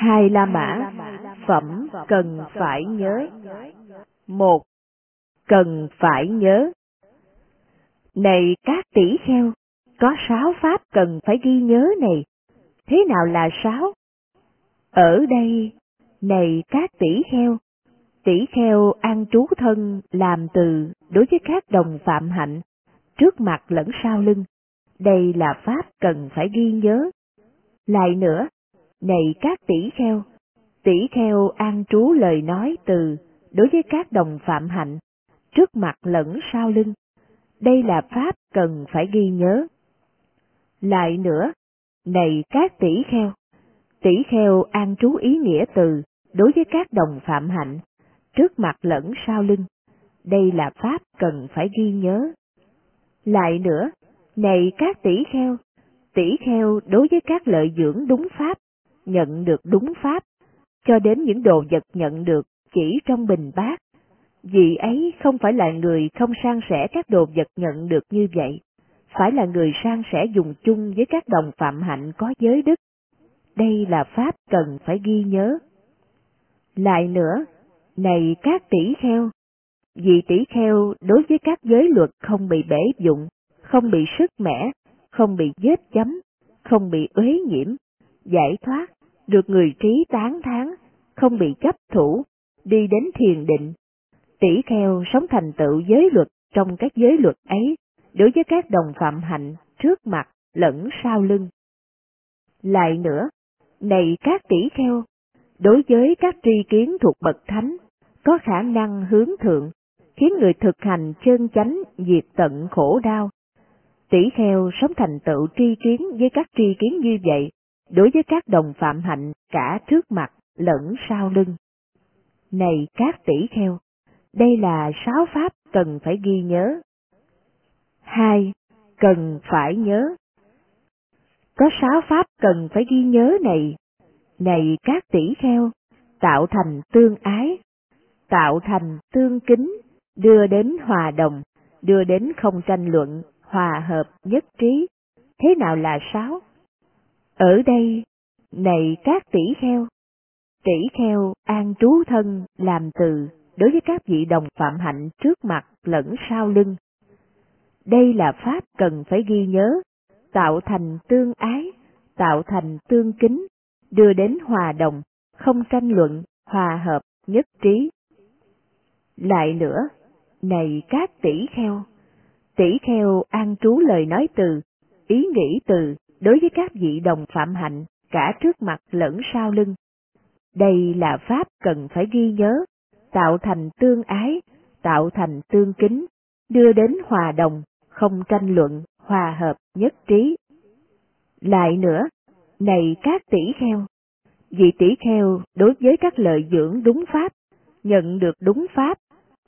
Hai La Mã, phẩm cần phải nhớ. Một, cần phải nhớ. Này các tỷ kheo, có sáu pháp cần phải ghi nhớ này. Thế nào là sáu? Ở đây, này các tỷ kheo, tỷ kheo an trú thân làm từ đối với các đồng phạm hạnh, trước mặt lẫn sau lưng. Đây là pháp cần phải ghi nhớ. Lại nữa, này các tỷ kheo, tỷ kheo an trú lời nói từ đối với các đồng phạm hạnh, trước mặt lẫn sau lưng. Đây là pháp cần phải ghi nhớ. Lại nữa, này các tỷ kheo, tỷ kheo an trú ý nghĩa từ đối với các đồng phạm hạnh, trước mặt lẫn sau lưng. Đây là pháp cần phải ghi nhớ. Lại nữa, này các tỷ kheo, tỷ kheo đối với các lợi dưỡng đúng pháp, nhận được đúng pháp, cho đến những đồ vật nhận được chỉ trong bình bát. Vì ấy không phải là người không san sẻ các đồ vật nhận được như vậy, phải là người san sẻ dùng chung với các đồng phạm hạnh có giới đức. Đây là pháp cần phải ghi nhớ. Lại nữa, này các tỷ kheo, vì tỷ kheo đối với các giới luật không bị bể dụng, không bị sức mẻ, không bị vết chấm, không bị uế nhiễm, giải thoát, được người trí tán thán, không bị chấp thủ, đi đến thiền định. Tỷ kheo sống thành tựu giới luật trong các giới luật ấy, đối với các đồng phạm hạnh trước mặt lẫn sau lưng. Lại nữa, này các tỷ kheo, đối với các tri kiến thuộc bậc thánh, có khả năng hướng thượng, khiến người thực hành chân chánh diệt tận khổ đau. Tỷ kheo sống thành tựu tri kiến với các tri kiến như vậy, đối với các đồng phạm hạnh cả trước mặt lẫn sau lưng. Này các tỷ kheo, đây là sáu pháp cần phải ghi nhớ. Hai, cần phải nhớ. Có sáu pháp cần phải ghi nhớ này. Này các tỷ kheo, tạo thành tương ái, tạo thành tương kính, đưa đến hòa đồng, đưa đến không tranh luận, hòa hợp nhất trí. Thế nào là sáu? Ở đây, này các tỷ kheo, tỷ kheo an trú thân làm từ đối với các vị đồng phạm hạnh trước mặt lẫn sau lưng. Đây là pháp cần phải ghi nhớ, tạo thành tương ái, tạo thành tương kính, đưa đến hòa đồng, không tranh luận, hòa hợp, nhất trí. Lại nữa, này các tỷ kheo, tỷ kheo an trú lời nói từ, ý nghĩ từ đối với các vị đồng phạm hạnh cả trước mặt lẫn sau lưng. Đây là pháp cần phải ghi nhớ, tạo thành tương ái, tạo thành tương kính, đưa đến hòa đồng, không tranh luận, hòa hợp, nhất trí. Lại nữa, này các tỷ kheo, vị tỷ kheo đối với các lợi dưỡng đúng pháp, nhận được đúng pháp,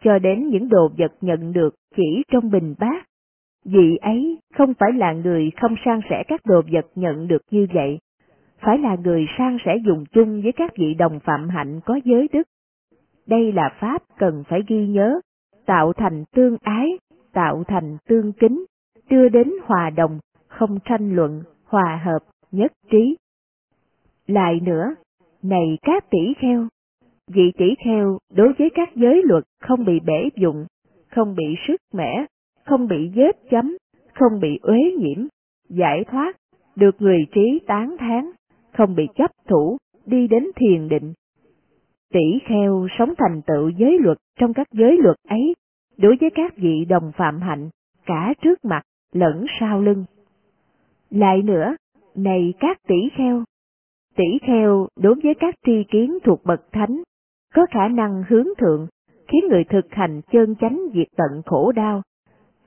cho đến những đồ vật nhận được chỉ trong bình bát. Vị ấy không phải là người không san sẻ các đồ vật nhận được như vậy, phải là người sang sẻ dùng chung với các vị đồng phạm hạnh có giới đức. Đây là pháp cần phải ghi nhớ, tạo thành tương ái, tạo thành tương kính, đưa đến hòa đồng, không tranh luận, hòa hợp, nhất trí. Lại nữa, này các tỷ kheo, vị tỷ kheo đối với các giới luật không bị bể dụng, không bị sức mẻ, không bị vết chấm, không bị uế nhiễm, giải thoát, được người trí tán thán, không bị chấp thủ, đi đến thiền định. Tỷ kheo sống thành tựu giới luật trong các giới luật ấy, đối với các vị đồng phạm hạnh, cả trước mặt lẫn sau lưng. Lại nữa, này các tỷ kheo, tỷ kheo đối với các tri kiến thuộc bậc thánh, có khả năng hướng thượng, khiến người thực hành chân chánh diệt tận khổ đau.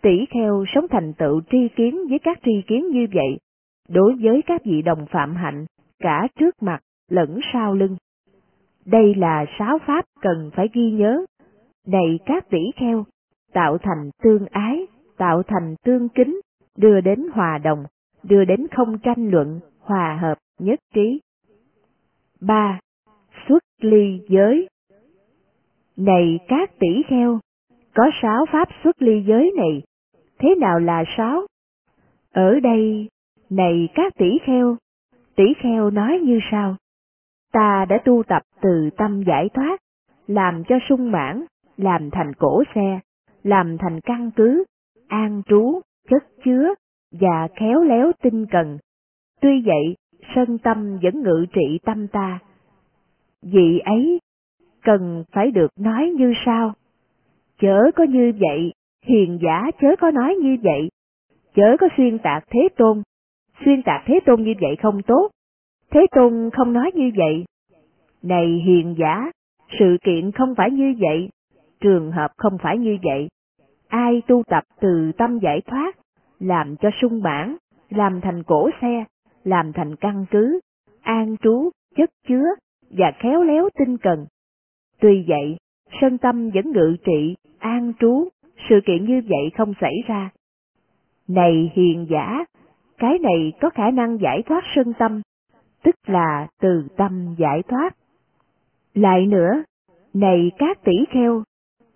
Tỷ kheo sống thành tựu tri kiến với các tri kiến như vậy, đối với các vị đồng phạm hạnh, cả trước mặt lẫn sau lưng. Đây là sáu pháp cần phải ghi nhớ. Này các tỷ kheo, tạo thành tương ái, tạo thành tương kính, đưa đến hòa đồng, đưa đến không tranh luận, hòa hợp, nhất trí. 3. Xuất ly giới Này các tỷ kheo, có sáu pháp xuất ly giới này, thế nào là sáu? Ở đây, này các tỷ kheo, tỷ kheo nói như sau. Ta đã tu tập từ tâm giải thoát, làm cho sung mãn, làm thành cổ xe, làm thành căn cứ, an trú, chất chứa và khéo léo tinh cần. Tuy vậy, sân tâm vẫn ngự trị tâm ta. Vị ấy cần phải được nói như sau. Chớ có như vậy, hiền giả chớ có nói như vậy, chớ có xuyên tạc Thế Tôn. Xuyên tạc Thế Tôn như vậy không tốt. Thế Tôn không nói như vậy. Này hiền giả, sự kiện không phải như vậy, trường hợp không phải như vậy. Ai tu tập từ tâm giải thoát, làm cho sung mãn, làm thành cổ xe, làm thành căn cứ, an trú, chất chứa và khéo léo tinh cần. Tuy vậy, sân tâm vẫn ngự trị, an trú, sự kiện như vậy không xảy ra. Này hiền giả, cái này có khả năng giải thoát sân tâm, tức là từ tâm giải thoát. Lại nữa, này các tỷ kheo,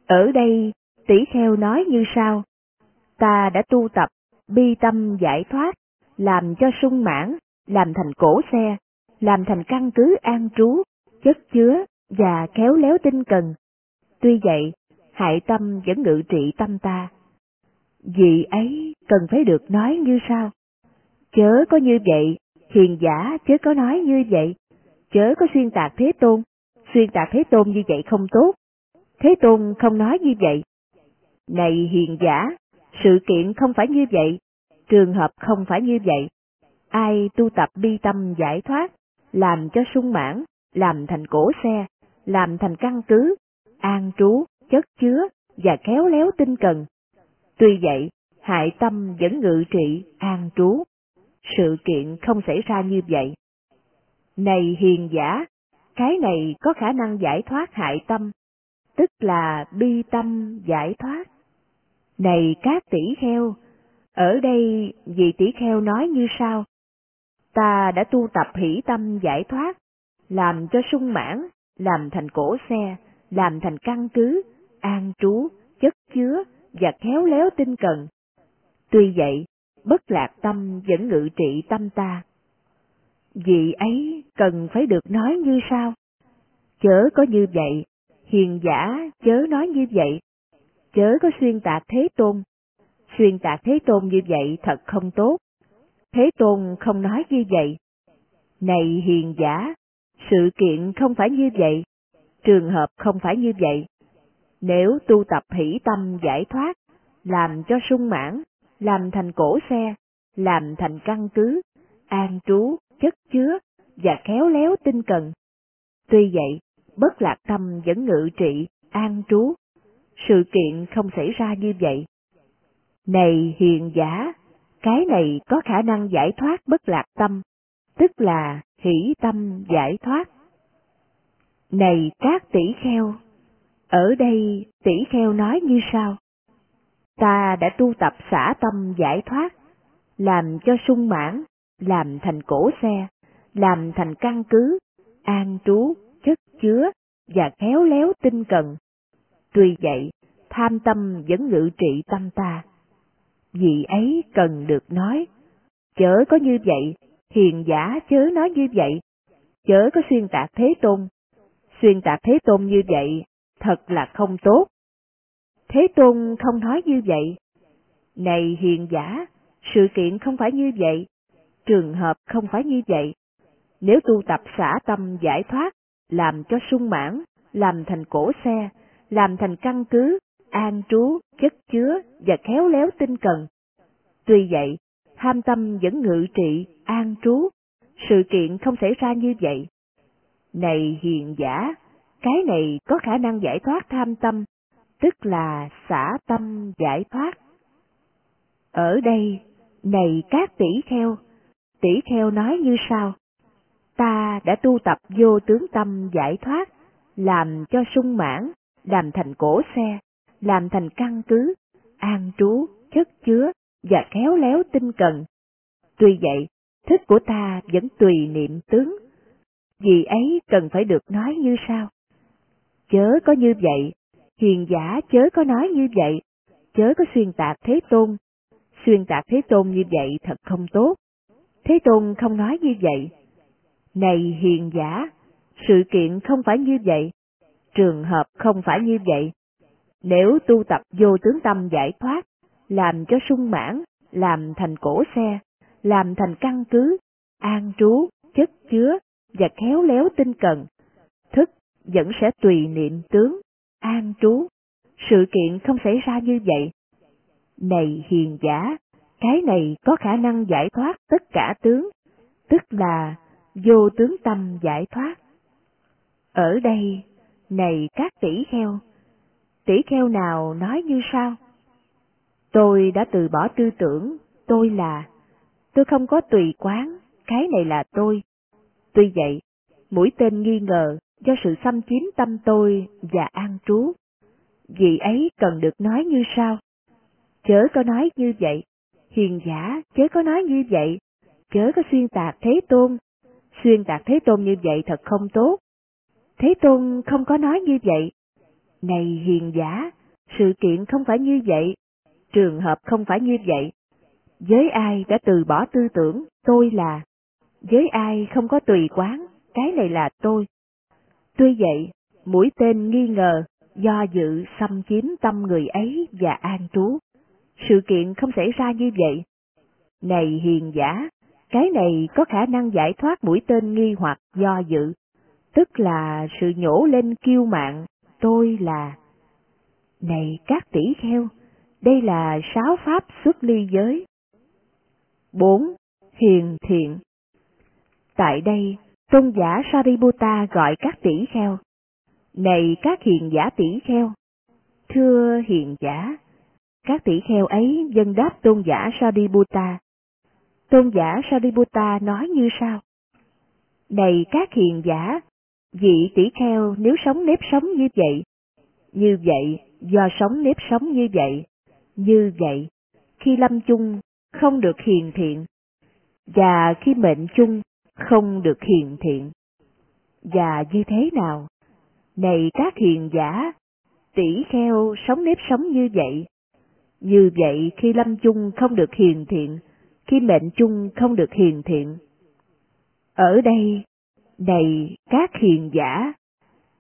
ở đây tỷ kheo nói như sau, ta đã tu tập bi tâm giải thoát, làm cho sung mãn, làm thành cổ xe, làm thành căn cứ an trú, chất chứa và khéo léo tinh cần. Tuy vậy, hại tâm vẫn ngự trị tâm ta. Vì ấy cần phải được nói như sau. Chớ có như vậy, hiền giả chớ có nói như vậy, chớ có xuyên tạc Thế Tôn, xuyên tạc Thế Tôn như vậy không tốt. Thế Tôn không nói như vậy. Này hiền giả, sự kiện không phải như vậy, trường hợp không phải như vậy. Ai tu tập bi tâm giải thoát, làm cho sung mãn, làm thành cổ xe, làm thành căn cứ, an trú, chất chứa và khéo léo tinh cần. Tuy vậy, hại tâm vẫn ngự trị, an trú. Sự kiện không xảy ra như vậy. Này hiền giả, cái này có khả năng giải thoát hại tâm, tức là bi tâm giải thoát. Này các tỷ kheo, ở đây vị tỷ kheo nói như sau. Ta đã tu tập hỷ tâm giải thoát, làm cho sung mãn, làm thành cổ xe, làm thành căn cứ, an trú, chất chứa và khéo léo tinh cần. Tuy vậy, bất lạc tâm vẫn ngự trị tâm ta. Vì ấy cần phải được nói như sau. Chớ có như vậy, hiền giả chớ nói như vậy, chớ có xuyên tạc Thế Tôn. Xuyên tạc Thế Tôn như vậy thật không tốt. Thế Tôn không nói như vậy. Này hiền giả, sự kiện không phải như vậy, trường hợp không phải như vậy. Nếu tu tập hỷ tâm giải thoát, làm cho sung mãn, làm thành cổ xe, làm thành căn cứ, an trú, chất chứa và khéo léo tinh cần. Tuy vậy, bất lạc tâm vẫn ngự trị, an trú. Sự kiện không xảy ra như vậy. Này hiền giả, cái này có khả năng giải thoát bất lạc tâm, tức là hỷ tâm giải thoát. Này các tỷ kheo, ở đây tỷ kheo nói như sau. Ta đã tu tập xả tâm giải thoát, làm cho sung mãn, làm thành cổ xe, làm thành căn cứ, an trú, chất chứa và khéo léo tinh cần. Tuy vậy, tham tâm vẫn ngự trị tâm ta. Vì ấy cần được nói, chớ có như vậy, hiền giả chớ nói như vậy, chớ có xuyên tạc Thế Tôn. Xuyên tạc Thế Tôn như vậy, thật là không tốt. Thế Tôn không nói như vậy. Này hiền giả, sự kiện không phải như vậy, trường hợp không phải như vậy. Nếu tu tập xả tâm giải thoát, làm cho sung mãn, làm thành cổ xe, làm thành căn cứ, an trú, chất chứa và khéo léo tinh cần. Tuy vậy, ham tâm vẫn ngự trị, an trú, sự kiện không xảy ra như vậy. Này hiền giả, cái này có khả năng giải thoát tham tâm, tức là xả tâm giải thoát. Ở đây, này các tỷ kheo, tỷ kheo nói như sau, ta đã tu tập vô tướng tâm giải thoát, làm cho sung mãn, làm thành cổ xe, làm thành căn cứ, an trú, chất chứa và khéo léo tinh cần. Tuy vậy, thích của ta vẫn tùy niệm tướng. Vì ấy cần phải được nói như sau. Chớ có như vậy, hiền giả chớ có nói như vậy, chớ có xuyên tạc Thế Tôn. Xuyên tạc Thế Tôn như vậy thật không tốt. Thế Tôn không nói như vậy. Này hiền giả, sự kiện không phải như vậy, trường hợp không phải như vậy. Nếu tu tập vô tướng tâm giải thoát, làm cho sung mãn, làm thành cổ xe, làm thành căn cứ, an trú, chất chứa và khéo léo tinh cần, thức vẫn sẽ tùy niệm tướng, an trú. Sự kiện không xảy ra như vậy. Này hiền giả, cái này có khả năng giải thoát tất cả tướng, tức là vô tướng tâm giải thoát. Ở đây, này các tỷ kheo, tỷ kheo nào nói như sao? Tôi đã từ bỏ tư tưởng, tôi là, tôi không có tùy quán, cái này là tôi. Tuy vậy, mũi tên nghi ngờ do sự xâm chiếm tâm tôi và an trú. Vì ấy cần được nói như sao? Chớ có nói như vậy, hiền giả chớ có nói như vậy, chớ có xuyên tạc Thế Tôn. Xuyên tạc Thế Tôn như vậy thật không tốt. Thế Tôn không có nói như vậy. Này hiền giả, sự kiện không phải như vậy, trường hợp không phải như vậy. Với ai đã từ bỏ tư tưởng, tôi là. Với ai không có tùy quán, cái này là tôi. Tuy vậy, mũi tên nghi ngờ, do dự xâm chiếm tâm người ấy và an trú. Sự kiện không xảy ra như vậy. Này hiền giả, cái này có khả năng giải thoát mũi tên nghi hoặc do dự, tức là sự nhổ lên kiêu mạng, tôi là. Này các tỷ kheo, đây là sáu pháp xuất ly giới. 4. Hiền thiện Tại đây, tôn giả Sariputta gọi các tỷ kheo. Này các hiền giả tỷ kheo! Thưa hiền giả, các tỷ kheo ấy dân đáp tôn giả Sariputta. Tôn giả Sariputta nói như sau? Này các hiền giả, vị tỷ kheo nếu sống nếp sống như vậy, như vậy do sống nếp sống như vậy, như vậy, khi lâm chung không được hiền thiện, và khi mệnh chung không được hiền thiện. Và như thế nào? Này các hiền giả, tỷ kheo sống nếp sống như vậy. Như vậy khi lâm chung không được hiền thiện, khi mệnh chung không được hiền thiện. Ở đây, này các hiền giả,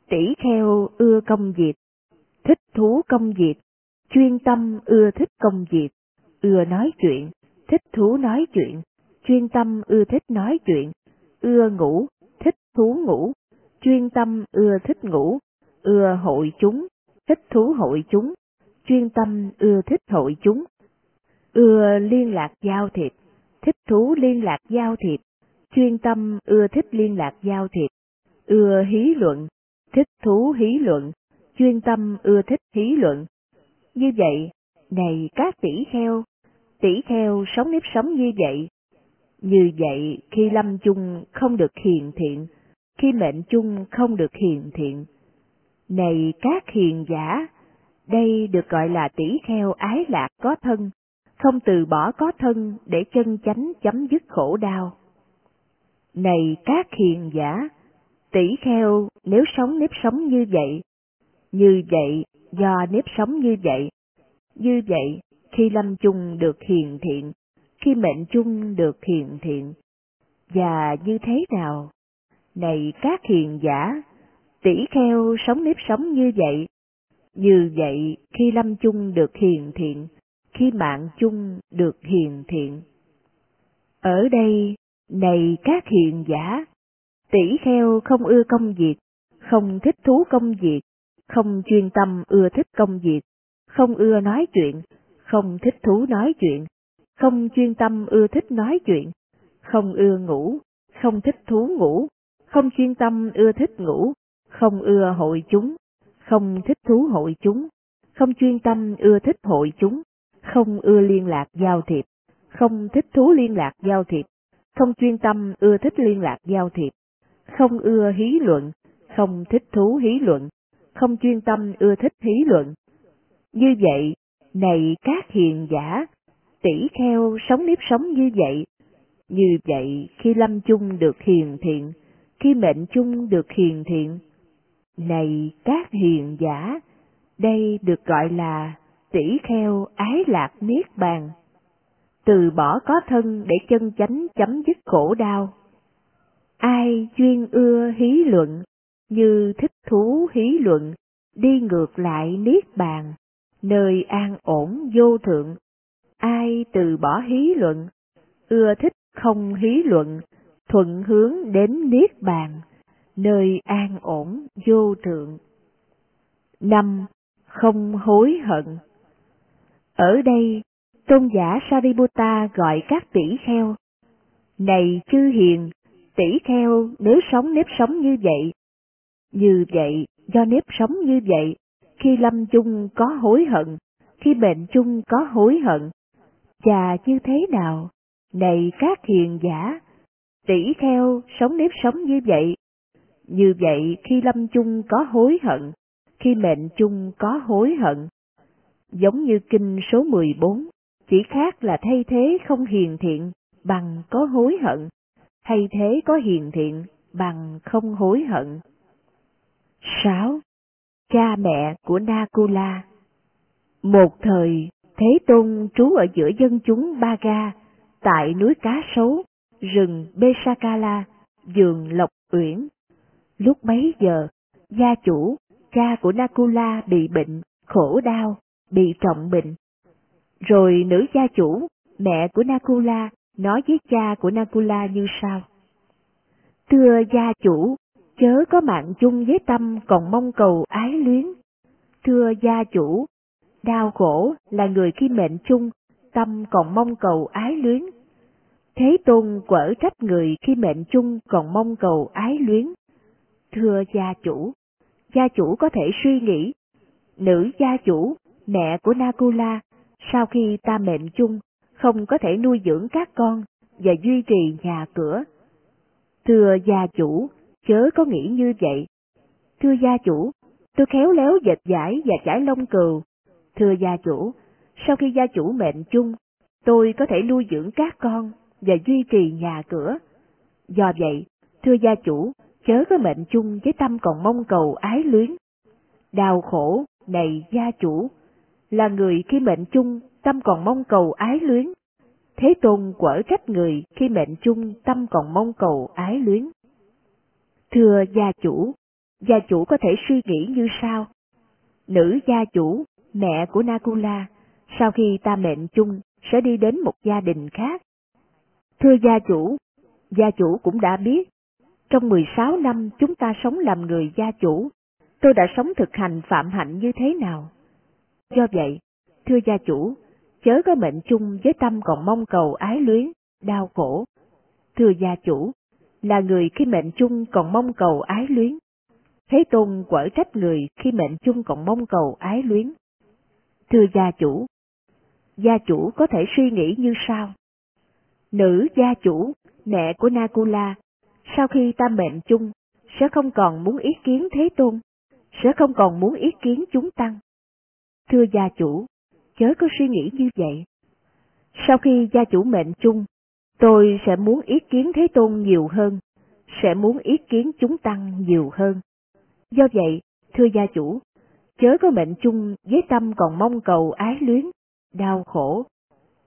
tỷ kheo ưa công việc, thích thú công việc, chuyên tâm ưa thích công việc, ưa nói chuyện, thích thú nói chuyện, chuyên tâm ưa thích nói chuyện, ưa ngủ, thích thú ngủ, chuyên tâm ưa thích ngủ, ưa hội chúng, thích thú hội chúng, chuyên tâm ưa thích hội chúng, ưa liên lạc giao thiệp, thích thú liên lạc giao thiệp, chuyên tâm ưa thích liên lạc giao thiệp, ưa hí luận, thích thú hí luận, chuyên tâm ưa thích hí luận. Như vậy, này các tỷ kheo, tỷ kheo sống nếp sống như vậy. Như vậy, khi lâm chung không được hiền thiện, khi mệnh chung không được hiền thiện. Này các hiền giả, đây được gọi là tỷ kheo ái lạc có thân, không từ bỏ có thân để chân chánh chấm dứt khổ đau. Này các hiền giả, tỷ kheo nếu sống nếp sống như vậy, như vậy do nếp sống như vậy, như vậy khi lâm chung được hiền thiện, khi mệnh chung được hiền thiện. Và như thế nào? Này các hiền giả, tỷ kheo sống nếp sống như vậy, như vậy khi lâm chung được hiền thiện, khi mạng chung được hiền thiện. Ở đây, này các hiền giả, tỷ kheo không ưa công việc, không thích thú công việc, không chuyên tâm ưa thích công việc, không ưa nói chuyện, không thích thú nói chuyện, không chuyên tâm ưa thích nói chuyện, không ưa ngủ, không thích thú ngủ, không chuyên tâm ưa thích ngủ, không ưa hội chúng, không thích thú hội chúng, không chuyên tâm ưa thích hội chúng, không ưa liên lạc giao thiệp, không thích thú liên lạc giao thiệp, không chuyên tâm ưa thích liên lạc giao thiệp, không ưa hí luận, không thích thú hí luận, không chuyên tâm ưa thích hí luận. Như vậy, này các hiền giả, tỷ kheo sống nếp sống như vậy, như vậy khi lâm chung được hiền thiện, khi mệnh chung được hiền thiện. Này các hiền giả, đây được gọi là tỷ kheo ái lạc niết bàn. Từ bỏ có thân để chân chánh chấm dứt khổ đau. Ai chuyên ưa hí luận, như thích thú hí luận, đi ngược lại niết bàn, nơi an ổn vô thượng. Ai từ bỏ hí luận, ưa thích không hí luận, thuận hướng đến niết bàn, nơi an ổn vô thượng. năm Không hối hận Ở đây, tôn giả Sariputta gọi các tỷ kheo. Này chư hiền, tỷ kheo nếu sống nếp sống như vậy. Như vậy, do nếp sống như vậy, khi lâm chung có hối hận, khi bệnh chung có hối hận. Chà như thế nào? Này các hiền giả, tỷ theo sống nếp sống như vậy. Như vậy khi lâm chung có hối hận, khi mệnh chung có hối hận. Giống như kinh số 14, chỉ khác là thay thế không hiền thiện bằng có hối hận, thay thế có hiền thiện bằng không hối hận. 6. Cha mẹ của Nakula Một thời, Thế Tôn trú ở giữa dân chúng Ba Ga, tại núi Cá Sấu, rừng Besakala, vườn Lộc Uyển. Lúc mấy giờ, gia chủ, cha của Nakula bị bệnh, khổ đau, bị trọng bệnh. Rồi nữ gia chủ, mẹ của Nakula, nói với cha của Nakula như sau. Thưa gia chủ, chớ có mạng chung với tâm còn mong cầu ái luyến. Thưa gia chủ, đau khổ là người khi mệnh chung, tâm còn mong cầu ái luyến. Thế Tôn quở trách người khi mệnh chung còn mong cầu ái luyến. Thưa gia chủ, gia chủ có thể suy nghĩ, nữ gia chủ, mẹ của Nakula, sau khi ta mệnh chung, không có thể nuôi dưỡng các con và duy trì nhà cửa. Thưa gia chủ, chớ có nghĩ như vậy. Thưa gia chủ, tôi khéo léo dệt giải và trải lông cừu. Thưa gia chủ, sau khi gia chủ mệnh chung, tôi có thể nuôi dưỡng các con và duy trì nhà cửa. Do vậy, thưa gia chủ, chớ có mệnh chung với tâm còn mong cầu ái luyến. Đau khổ, này gia chủ, là người khi mệnh chung, tâm còn mong cầu ái luyến. Thế Tôn quở trách người khi mệnh chung, tâm còn mong cầu ái luyến. Thưa gia chủ, gia chủ có thể suy nghĩ như sau. Nữ gia chủ, mẹ của Nakula, sau khi ta mệnh chung, sẽ đi đến một gia đình khác. Thưa gia chủ, gia chủ cũng đã biết, trong 16 năm chúng ta sống làm người gia chủ, tôi đã sống thực hành phạm hạnh như thế nào? Do vậy, thưa gia chủ, chớ có mệnh chung với tâm còn mong cầu ái luyến, đau khổ. Thưa gia chủ, là người khi mệnh chung còn mong cầu ái luyến. Thế Tôn quở trách người khi mệnh chung còn mong cầu ái luyến. Thưa gia chủ, gia chủ có thể suy nghĩ như sau. Nữ gia chủ, mẹ của Nakula, sau khi ta mệnh chung, sẽ không còn muốn ý kiến Thế Tôn, sẽ không còn muốn ý kiến chúng tăng. Thưa gia chủ, chớ có suy nghĩ như vậy. Sau khi gia chủ mệnh chung, tôi sẽ muốn ý kiến Thế Tôn nhiều hơn, sẽ muốn ý kiến chúng tăng nhiều hơn. Do vậy, thưa gia chủ, chớ có mệnh chung với tâm còn mong cầu ái luyến, đau khổ.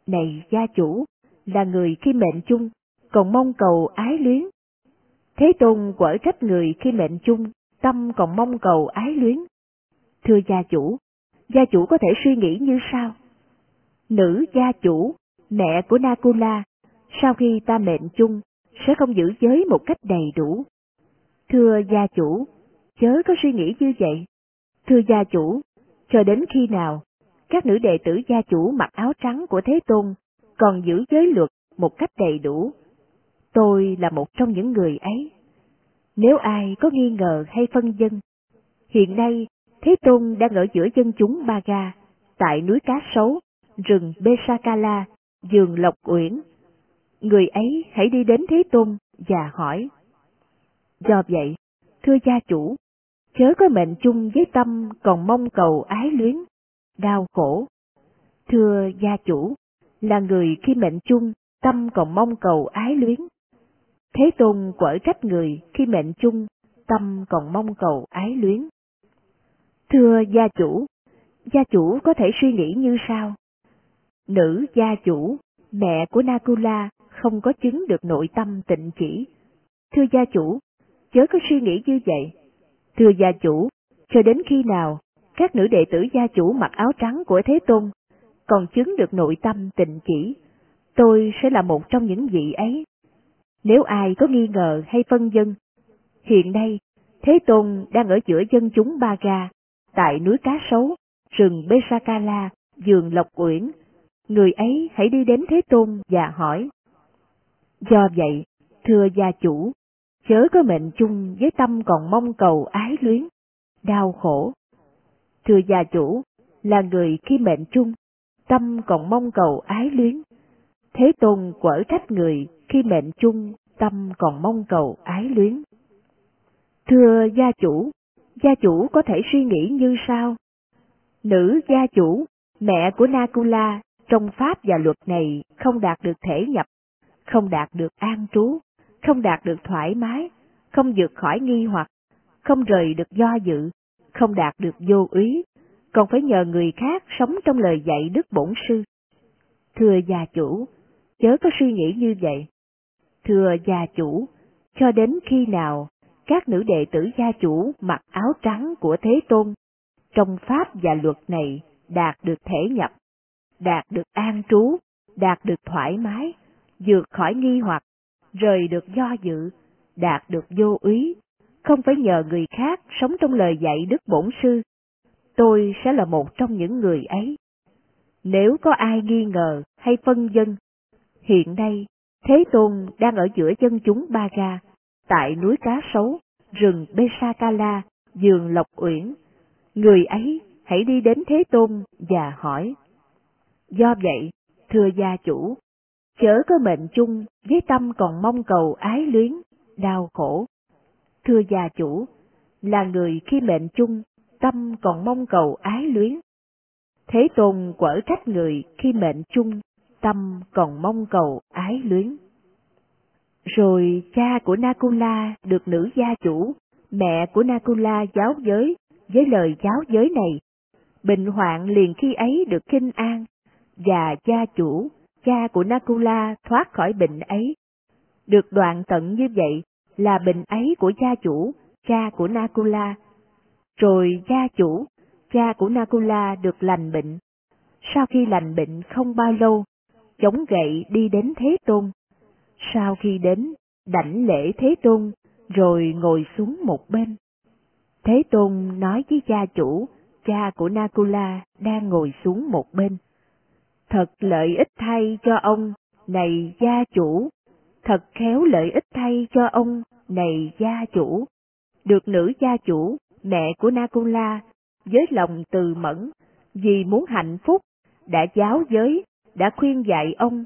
Này gia chủ, là người khi mệnh chung, còn mong cầu ái luyến. Thế Tôn quở trách người khi mệnh chung, tâm còn mong cầu ái luyến. Thưa gia chủ, gia chủ có thể suy nghĩ như sau. Nữ gia chủ, mẹ của Nakula, sau khi ta mệnh chung, sẽ không giữ giới một cách đầy đủ. Thưa gia chủ, chớ có suy nghĩ như vậy. Thưa gia chủ, cho đến khi nào, các nữ đệ tử gia chủ mặc áo trắng của Thế Tôn còn giữ giới luật một cách đầy đủ. Tôi là một trong những người ấy. Nếu ai có nghi ngờ hay phân dân, hiện nay Thế Tôn đang ở giữa dân chúng ba ga, tại núi Cá Sấu, rừng Besakala, vườn Lộc Uyển. Người ấy hãy đi đến Thế Tôn và hỏi. Do vậy, thưa gia chủ, chớ có mệnh chung với tâm còn mong cầu ái luyến, đau khổ. Thưa gia chủ, là người khi mệnh chung, tâm còn mong cầu ái luyến. Thế Tôn quở trách người khi mệnh chung, tâm còn mong cầu ái luyến. Thưa gia chủ, gia chủ có thể suy nghĩ như sau. Nữ gia chủ, mẹ của Nakula không có chứng được nội tâm tịnh chỉ. Thưa gia chủ, chớ có suy nghĩ như vậy. Thưa gia chủ, cho đến khi nào các nữ đệ tử gia chủ mặc áo trắng của Thế Tôn còn chứng được nội tâm tịnh chỉ, tôi sẽ là một trong những vị ấy. Nếu ai có nghi ngờ hay phân dân, hiện nay Thế Tôn đang ở giữa dân chúng Ba Ga, tại núi Cá Sấu, rừng Besakala, vườn Lộc Uyển. Người ấy hãy đi đến Thế Tôn và hỏi. Do vậy, thưa gia chủ, chớ có mệnh chung với tâm còn mong cầu ái luyến, đau khổ. Thưa gia chủ, là người khi mệnh chung, tâm còn mong cầu ái luyến. Thế Tôn quở trách người khi mệnh chung, tâm còn mong cầu ái luyến. Thưa gia chủ, gia chủ có thể suy nghĩ như sau. Nữ gia chủ, mẹ của Nakula, trong pháp và luật này không đạt được thể nhập, không đạt được an trú, không đạt được thoải mái, không vượt khỏi nghi hoặc, không rời được do dự, không đạt được vô úy, còn phải nhờ người khác sống trong lời dạy Đức Bổn Sư. Thưa gia chủ, chớ có suy nghĩ như vậy. Thưa gia chủ, cho đến khi nào các nữ đệ tử gia chủ mặc áo trắng của Thế Tôn, trong pháp và luật này đạt được thể nhập, đạt được an trú, đạt được thoải mái, vượt khỏi nghi hoặc, rời được do dự, đạt được vô úy, không phải nhờ người khác sống trong lời dạy Đức Bổn Sư. Tôi sẽ là một trong những người ấy. Nếu có ai nghi ngờ hay phân dân, hiện nay Thế Tôn đang ở giữa dân chúng Ba Ga, tại núi Cá Sấu, rừng Besakala, giường Lộc Uyển. Người ấy hãy đi đến Thế Tôn và hỏi. Do vậy, thưa gia chủ, chớ có mệnh chung với tâm còn mong cầu ái luyến, đau khổ. Thưa gia chủ, là người khi mệnh chung, tâm còn mong cầu ái luyến. Thế Tôn quở trách người khi mệnh chung, tâm còn mong cầu ái luyến. Rồi cha của Nakula được nữ gia chủ, mẹ của Nakula giáo giới, với lời giáo giới này. Bệnh hoạn liền khi ấy được kinh an, và gia chủ, cha của Nakula thoát khỏi bệnh ấy. Được đoạn tận như vậy là bệnh ấy của cha chủ, cha của Nakula. Rồi cha chủ, cha của Nakula được lành bệnh. Sau khi lành bệnh không bao lâu, chống gậy đi đến Thế Tôn sau khi đến, đảnh lễ Thế Tôn, rồi ngồi xuống một bên. Thế Tôn nói với cha chủ, cha của Nakula đang ngồi xuống một bên. Thật lợi ích thay cho ông, này gia chủ, thật khéo lợi ích thay cho ông, này gia chủ. Được nữ gia chủ, mẹ của Nakula, với lòng từ mẫn, vì muốn hạnh phúc, đã giáo giới, đã khuyên dạy ông,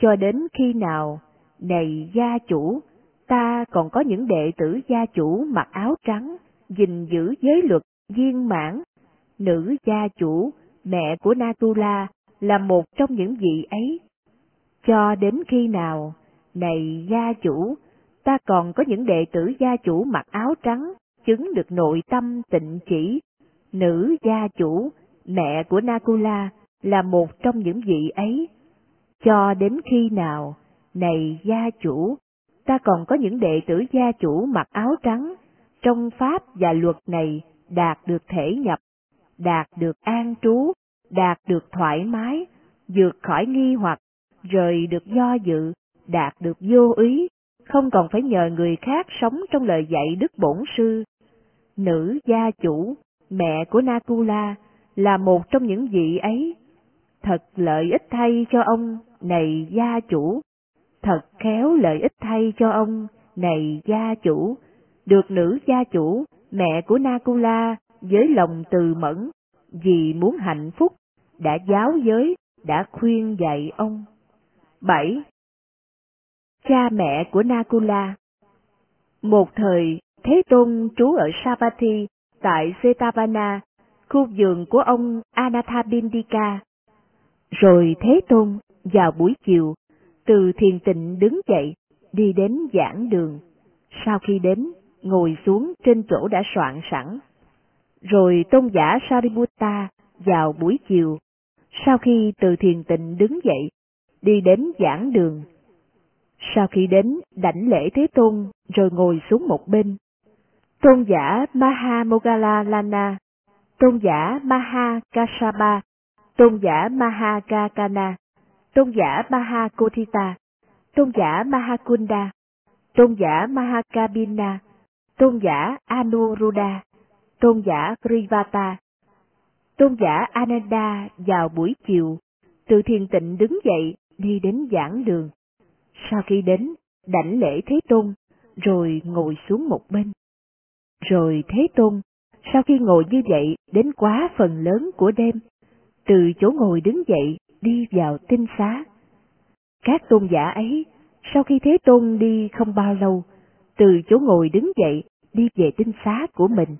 cho đến khi nào này gia chủ, ta còn có những đệ tử gia chủ mặc áo trắng, gìn giữ giới luật, viên mãn. Nữ gia chủ, mẹ của Natula, là một trong những vị ấy. Cho đến khi nào, này gia chủ, ta còn có những đệ tử gia chủ mặc áo trắng, chứng được nội tâm tịnh chỉ. Nữ gia chủ, mẹ của Nakula, là một trong những vị ấy. Cho đến khi nào, này gia chủ, ta còn có những đệ tử gia chủ mặc áo trắng, trong pháp và luật này đạt được thể nhập, đạt được an trú, đạt được thoải mái, vượt khỏi nghi hoặc, rời được do dự, đạt được vô ý, không còn phải nhờ người khác sống trong lời dạy Đức Bổn Sư. Nữ gia chủ, mẹ của Nakula, là một trong những vị ấy. Thật lợi ích thay cho ông, này gia chủ, thật khéo lợi ích thay cho ông, này gia chủ, được nữ gia chủ, mẹ của Nakula, với lòng từ mẫn, vì muốn hạnh phúc, đã giáo giới, đã khuyên dạy ông. 7. Cha mẹ của Nakula Một thời, Thế Tôn trú ở Savatthi, tại Setavana, khu vườn của ông Anathabindika. Rồi Thế Tôn, vào buổi chiều, từ thiền tịnh đứng dậy, đi đến giảng đường. Sau khi đến, ngồi xuống trên chỗ đã soạn sẵn. Rồi tôn giả Sariputta vào buổi chiều, sau khi từ thiền tịnh đứng dậy, đi đến giảng đường. Sau khi đến, đảnh lễ Thế Tôn, rồi ngồi xuống một bên. Tôn giả Maha Mogala Lana, Tôn giả Maha Kasapa, Tôn giả Maha Kakana, Tôn giả Maha Kotita, Tôn giả Mahakunda, Tôn giả Mahakabina, Tôn giả Anuruddha, Tôn giả Krivata, Tôn giả Ananda vào buổi chiều, từ thiền tịnh đứng dậy đi đến giảng đường. Sau khi đến, đảnh lễ Thế Tôn, rồi ngồi xuống một bên. Rồi Thế Tôn, sau khi ngồi như vậy đến quá phần lớn của đêm, từ chỗ ngồi đứng dậy đi vào tinh xá. Các tôn giả ấy, sau khi Thế Tôn đi không bao lâu, từ chỗ ngồi đứng dậy đi về tinh xá của mình.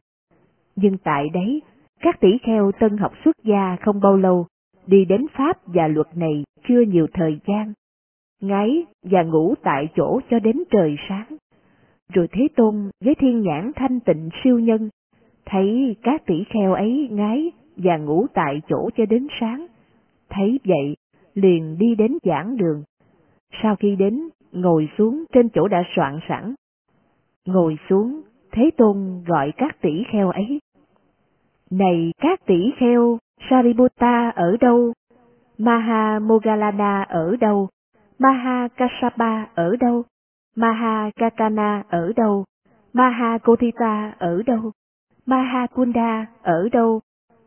Nhưng tại đấy, các tỷ kheo tân học xuất gia không bao lâu, đi đến Pháp và luật này chưa nhiều thời gian. Ngáy và ngủ tại chỗ cho đến trời sáng. Rồi Thế Tôn với thiên nhãn thanh tịnh siêu nhân, thấy các tỷ kheo ấy ngái và ngủ tại chỗ cho đến sáng. Thấy vậy, liền đi đến giảng đường. Sau khi đến, ngồi xuống trên chỗ đã soạn sẵn. Ngồi xuống, Thế Tôn gọi các tỷ kheo ấy. Này các tỷ kheo, Sariputta ở đâu? Maha Mogalana ở đâu? Maha Kasapa ở đâu? Maha Katana ở đâu? Maha Kotita ở đâu? Maha Kunda ở đâu?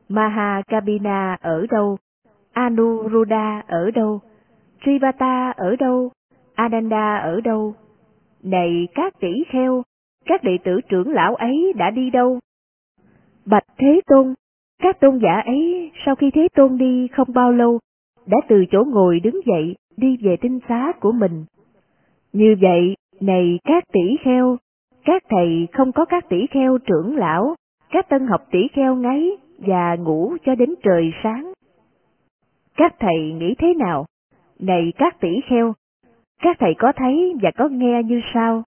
Maha Kabina ở đâu? Anuruddha ở đâu? Trivata ở đâu? Ananda ở đâu? Này các tỷ kheo, các đệ tử trưởng lão ấy đã đi đâu? Bạch Thế Tôn, các tôn giả ấy sau khi Thế Tôn đi không bao lâu, đã từ chỗ ngồi đứng dậy đi về tinh xá của mình. Như vậy, này các tỷ kheo, các thầy không có các tỷ kheo trưởng lão, các tân học tỷ kheo ngáy và ngủ cho đến trời sáng. Các thầy nghĩ thế nào? Này các tỷ kheo, các thầy có thấy và có nghe như sau?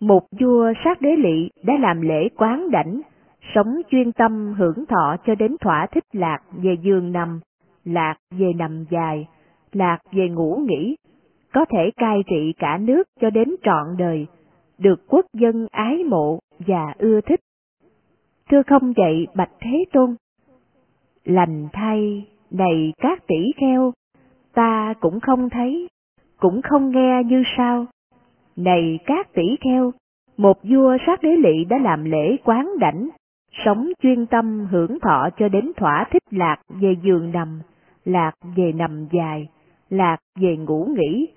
Một vua sát đế lị đã làm lễ quán đảnh, sống chuyên tâm hưởng thọ cho đến thỏa thích lạc về giường nằm, lạc về nằm dài, lạc về ngủ nghỉ, có thể cai trị cả nước cho đến trọn đời, được quốc dân ái mộ và ưa thích. Thưa không vậy Bạch Thế Tôn? Lành thay, này các tỷ kheo, ta cũng không thấy, cũng không nghe như sao. Này các tỷ kheo, một vua sát đế lị đã làm lễ quán đảnh, sống chuyên tâm hưởng thọ cho đến thỏa thích lạc về giường nằm, lạc về nằm dài, lạc về ngủ nghỉ,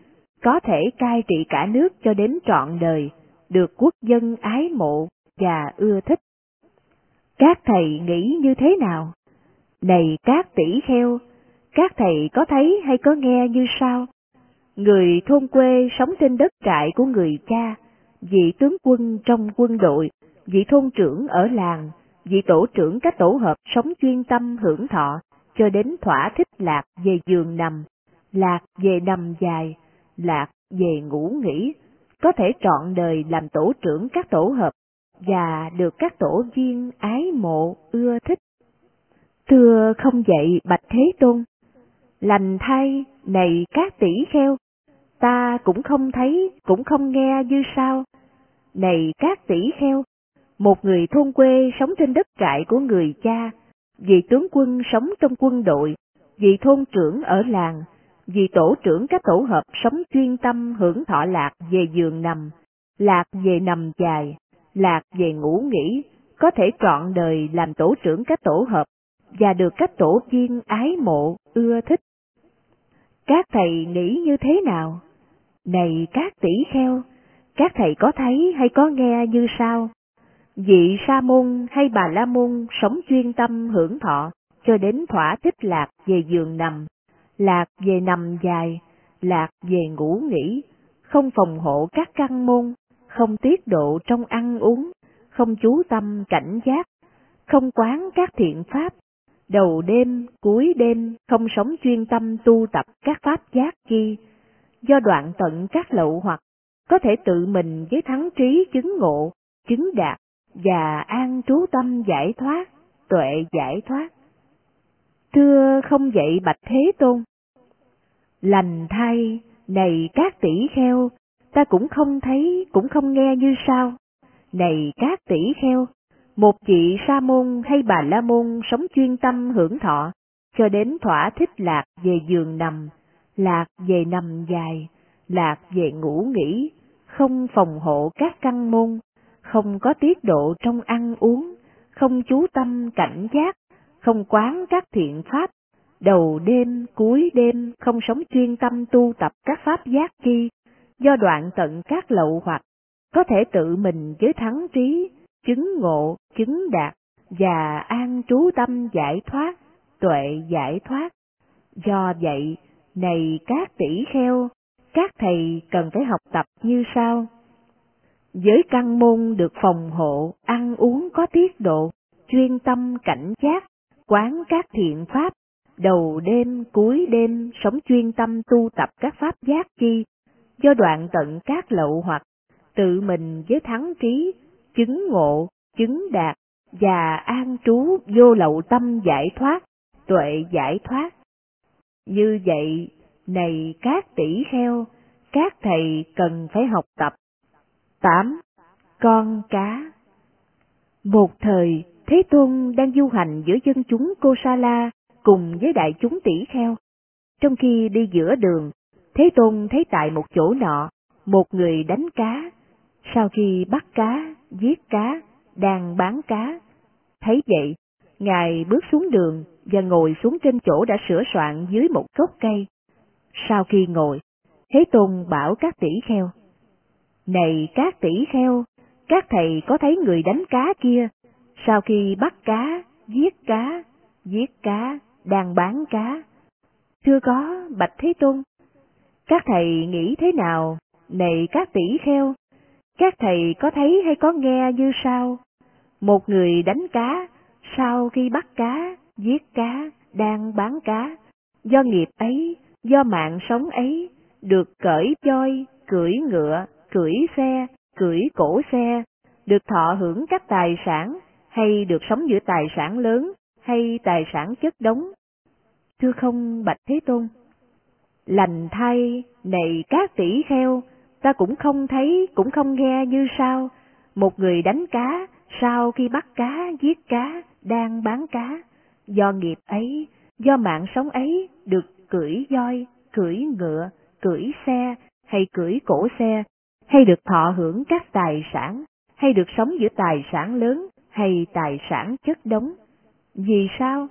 có thể cai trị cả nước cho đến trọn đời, được quốc dân ái mộ và ưa thích. Các thầy nghĩ như thế nào? Này các tỷ kheo, các thầy có thấy hay có nghe như sao? Người thôn quê sống trên đất trại của người cha, vị tướng quân trong quân đội, vị thôn trưởng ở làng, vị tổ trưởng các tổ hợp sống chuyên tâm hưởng thọ, cho đến thỏa thích lạc về giường nằm, lạc về nằm dài, lạc về ngủ nghỉ, có thể trọn đời làm tổ trưởng các tổ hợp và được các tổ viên ái mộ ưa thích. Thưa không vậy Bạch Thế Tôn, lành thay này các tỷ kheo, ta cũng không thấy, cũng không nghe như sao. Này các tỷ kheo, một người thôn quê sống trên đất trại của người cha, vị tướng quân sống trong quân đội, vị thôn trưởng ở làng, vị tổ trưởng các tổ hợp sống chuyên tâm hưởng thọ lạc về giường nằm, lạc về nằm dài, lạc về ngủ nghỉ, có thể trọn đời làm tổ trưởng các tổ hợp và được các tổ viên ái mộ, ưa thích. Các thầy nghĩ như thế nào? Này các tỷ kheo, các thầy có thấy hay có nghe như sao? Vị sa môn hay bà la môn sống chuyên tâm hưởng thọ cho đến thỏa thích lạc về giường nằm, lạc về nằm dài, lạc về ngủ nghỉ, không phòng hộ các căn môn, không tiết độ trong ăn uống, không chú tâm cảnh giác, không quán các thiện pháp, đầu đêm, cuối đêm không sống chuyên tâm tu tập các pháp giác chi, do đoạn tận các lậu hoặc, có thể tự mình với thắng trí chứng ngộ, chứng đạt, và an trú tâm giải thoát, tuệ giải thoát. Thưa không dậy bạch Thế Tôn? Lành thay, này các tỷ kheo, ta cũng không thấy, cũng không nghe như sao. Này các tỷ kheo, một chị sa môn hay bà la môn sống chuyên tâm hưởng thọ, cho đến thỏa thích lạc về giường nằm, lạc về nằm dài, lạc về ngủ nghỉ, không phòng hộ các căn môn, không có tiết độ trong ăn uống, không chú tâm cảnh giác, không quán các thiện pháp, đầu đêm, cuối đêm không sống chuyên tâm tu tập các pháp giác chi, do đoạn tận các lậu hoặc, có thể tự mình với thắng trí, chứng ngộ, chứng đạt, và an trú tâm giải thoát, tuệ giải thoát. Do vậy, này các tỷ kheo, các thầy cần phải học tập như sau. Giới căn môn được phòng hộ, ăn uống có tiết độ, chuyên tâm cảnh giác, quán các thiện pháp, đầu đêm cuối đêm sống chuyên tâm tu tập các pháp giác chi, do đoạn tận các lậu hoặc, tự mình với thắng trí, chứng ngộ, chứng đạt, và an trú vô lậu tâm giải thoát, tuệ giải thoát. Như vậy, này các tỷ kheo, các thầy cần phải học tập. 8. Con cá Một thời, Thế Tôn đang du hành giữa dân chúng Kosala cùng với đại chúng tỷ kheo. Trong khi đi giữa đường, Thế Tôn thấy tại một chỗ nọ, một người đánh cá. Sau khi bắt cá, giết cá, đang bán cá. Thấy vậy, Ngài bước xuống đường và ngồi xuống trên chỗ đã sửa soạn dưới một gốc cây. Sau khi ngồi, Thế Tôn bảo các tỷ kheo. Này các tỷ kheo, các thầy có thấy người đánh cá kia, sau khi bắt cá, giết cá, giết cá, đang bán cá. Thưa có, Bạch Thế Tôn. Các thầy nghĩ thế nào, này các tỷ kheo? Các thầy có thấy hay có nghe như sao? Một người đánh cá, sau khi bắt cá, giết cá, đang bán cá. Do nghiệp ấy, do mạng sống ấy, được cởi voi, cưỡi ngựa, cưỡi xe, cưỡi cổ xe, được thọ hưởng các tài sản, hay được sống giữa tài sản lớn, hay tài sản chất đống. Thưa không Bạch Thế Tôn, lành thay, này các tỷ kheo, ta cũng không thấy, cũng không nghe như sao, một người đánh cá, sau khi bắt cá, giết cá, đang bán cá, do nghiệp ấy, do mạng sống ấy, được cưỡi voi, cưỡi ngựa, cưỡi xe, hay cưỡi cổ xe, hay được thọ hưởng các tài sản, hay được sống giữa tài sản lớn, hay tài sản chất đống. Vì sao?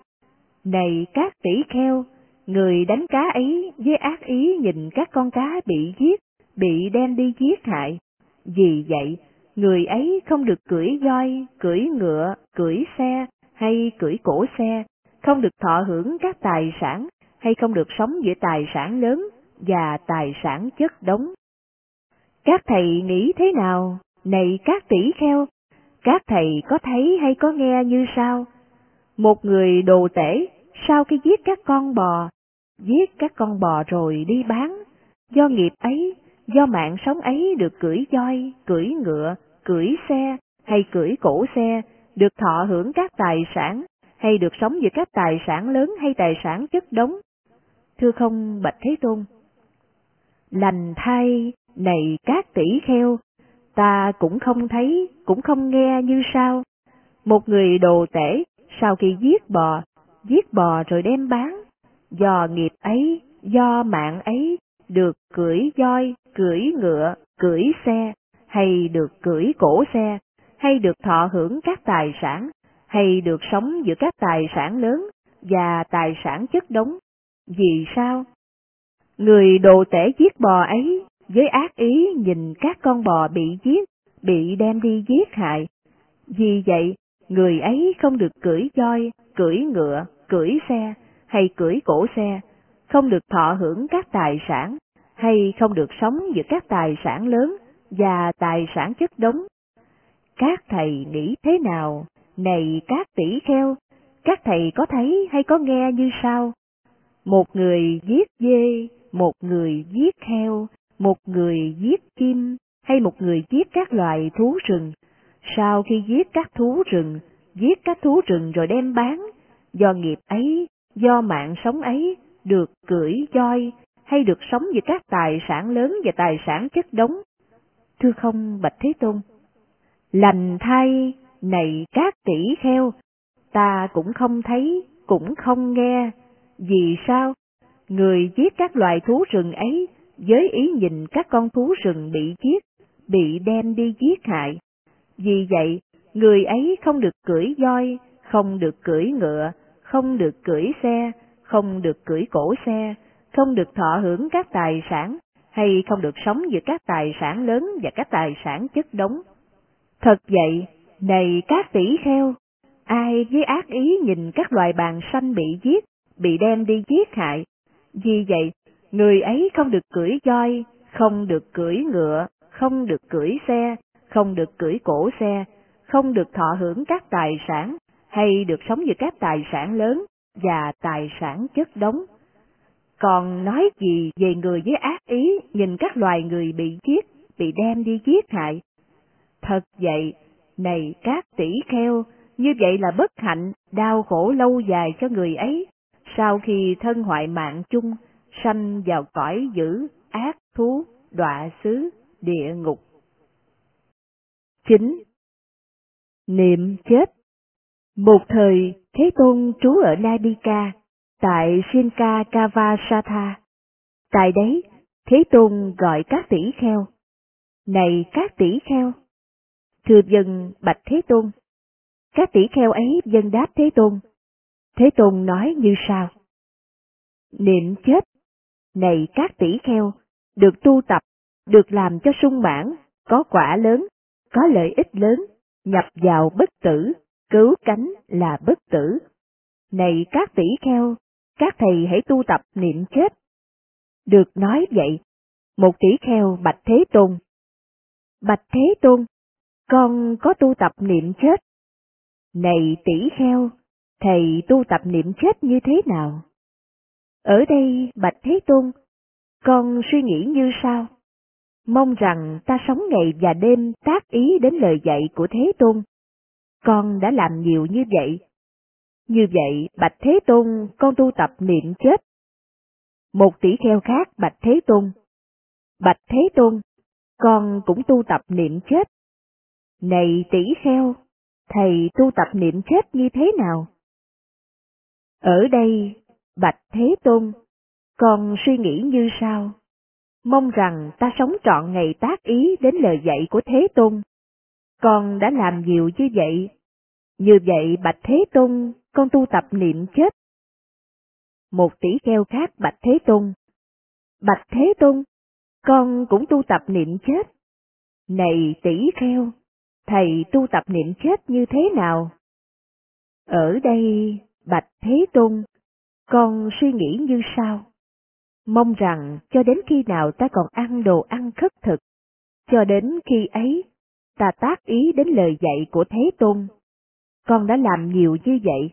Này các tỷ kheo, người đánh cá ấy với ác ý nhìn các con cá bị giết, bị đem đi giết hại. Vì vậy, người ấy không được cưỡi voi, cưỡi ngựa, cưỡi xe hay cưỡi cổ xe, không được thọ hưởng các tài sản hay không được sống giữa tài sản lớn và tài sản chất đống. Các thầy nghĩ thế nào? Này các tỷ kheo, các thầy có thấy hay có nghe như sao? Một người đồ tể, sau khi giết các con bò, giết các con bò rồi đi bán, do nghiệp ấy, do mạng sống ấy được cưỡi voi, cưỡi ngựa, cưỡi xe hay cưỡi cổ xe, được thọ hưởng các tài sản, hay được sống giữa các tài sản lớn hay tài sản chất đống. Thưa không Bạch Thế Tôn? Lành thay, này các tỷ kheo, ta cũng không thấy, cũng không nghe như sao. Một người đồ tể, sau khi giết bò, giết bò rồi đem bán, do nghiệp ấy, do mạng ấy, được cưỡi voi, cưỡi ngựa, cưỡi xe, hay được cưỡi cổ xe, hay được thọ hưởng các tài sản, hay được sống giữa các tài sản lớn và tài sản chất đống. Vì sao? Người đồ tể giết bò ấy với ác ý nhìn các con bò bị giết, bị đem đi giết hại. Vì vậy, người ấy không được cưỡi voi, cưỡi ngựa, cưỡi xe hay cưỡi cổ xe, không được thọ hưởng các tài sản, hay không được sống giữa các tài sản lớn và tài sản chất đống. Các thầy nghĩ thế nào, này các tỷ kheo, các thầy có thấy hay có nghe như sau: Một người giết dê, một người giết heo, một người giết chim, hay một người giết các loài thú rừng. Sau khi giết các thú rừng, giết các thú rừng rồi đem bán, do nghiệp ấy, do mạng sống ấy, được cưỡi voi, hay được sống với các tài sản lớn và tài sản chất đống, Thưa không Bạch Thế Tôn. Lành thay, này các tỷ kheo, ta cũng không thấy, cũng không nghe. Vì sao? Người giết các loài thú rừng ấy, với ý nhìn các con thú rừng bị giết, bị đem đi giết hại. Vì vậy, người ấy không được cưỡi voi, không được cưỡi ngựa, không được cưỡi xe, không được cưỡi cổ xe, không được thọ hưởng các tài sản, hay không được sống giữa các tài sản lớn và các tài sản chất đống. Thật vậy, này các tỷ kheo, ai với ác ý nhìn các loài bàn sanh bị giết, bị đem đi giết hại. Vì vậy, người ấy không được cưỡi voi, không được cưỡi ngựa, không được cưỡi xe, không được cưỡi cổ xe, không được thọ hưởng các tài sản, hay được sống với các tài sản lớn và tài sản chất đống. Còn nói gì về người với ác ý nhìn các loài người bị giết, bị đem đi giết hại? Thật vậy, này các tỷ kheo, như vậy là bất hạnh, đau khổ lâu dài cho người ấy, sau khi thân hoại mạng chung, sanh vào cõi dữ, ác thú, đọa xứ, địa ngục. 9. Niệm chết Một thời, Thế Tôn trú ở Nadika, tại Shinka Kavasatha. Tại đấy, Thế Tôn gọi các tỷ kheo. Này các tỷ kheo! Thưa dân bạch Thế Tôn. Các tỷ kheo ấy dân đáp Thế Tôn. Thế Tôn nói như sau. Niệm chết! Này các tỷ kheo, được tu tập, được làm cho sung mãn, có quả lớn, có lợi ích lớn, nhập vào bất tử, cứu cánh là bất tử. Này các tỷ kheo, các thầy hãy tu tập niệm chết. Được nói vậy, một tỷ kheo bạch Thế Tôn. Bạch Thế Tôn, con có tu tập niệm chết. Này tỷ kheo, thầy tu tập niệm chết như thế nào? Ở đây, Bạch Thế Tôn, con suy nghĩ như sau? Mong rằng ta sống ngày và đêm tác ý đến lời dạy của Thế Tôn. Con đã làm nhiều như vậy. Như vậy, Bạch Thế Tôn, con tu tập niệm chết. Một tỷ kheo khác Bạch Thế Tôn. Bạch Thế Tôn, con cũng tu tập niệm chết. Này tỷ kheo, thầy tu tập niệm chết như thế nào? Ở đây, Bạch Thế Tôn, con suy nghĩ như sau. Mong rằng ta sống trọn ngày tác ý đến lời dạy của Thế Tôn. Con đã làm nhiều như vậy. Như vậy Bạch Thế Tôn, con tu tập niệm chết. Một tỷ kheo khác Bạch Thế Tôn. Bạch Thế Tôn, con cũng tu tập niệm chết. Này tỷ kheo, thầy tu tập niệm chết như thế nào? Ở đây, Bạch Thế Tôn, con suy nghĩ như sau. Mong rằng cho đến khi nào ta còn ăn đồ ăn khất thực, cho đến khi ấy, ta tác ý đến lời dạy của Thế Tôn. Con đã làm nhiều như vậy.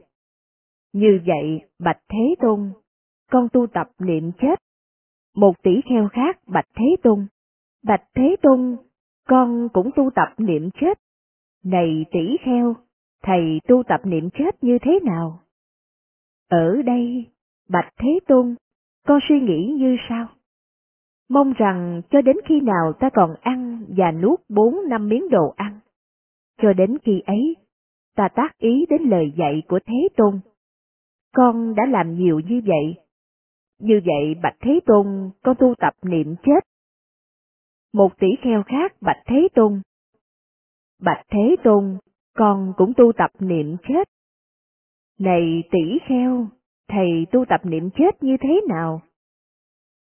Như vậy, Bạch Thế Tôn, con tu tập niệm chết. Một tỷ kheo khác Bạch Thế Tôn. Bạch Thế Tôn, con cũng tu tập niệm chết. Này tỷ kheo, thầy tu tập niệm chết như thế nào? Ở đây, Bạch Thế Tôn, con suy nghĩ như sau. Mong rằng cho đến khi nào ta còn ăn và nuốt bốn năm miếng đồ ăn. Cho đến khi ấy, ta tác ý đến lời dạy của Thế Tôn. Con đã làm nhiều như vậy. Như vậy Bạch Thế Tôn, con tu tập niệm chết. Một tỷ kheo khác Bạch Thế Tôn. Bạch Thế Tôn, con cũng tu tập niệm chết. Này tỷ kheo, thầy tu tập niệm chết như thế nào?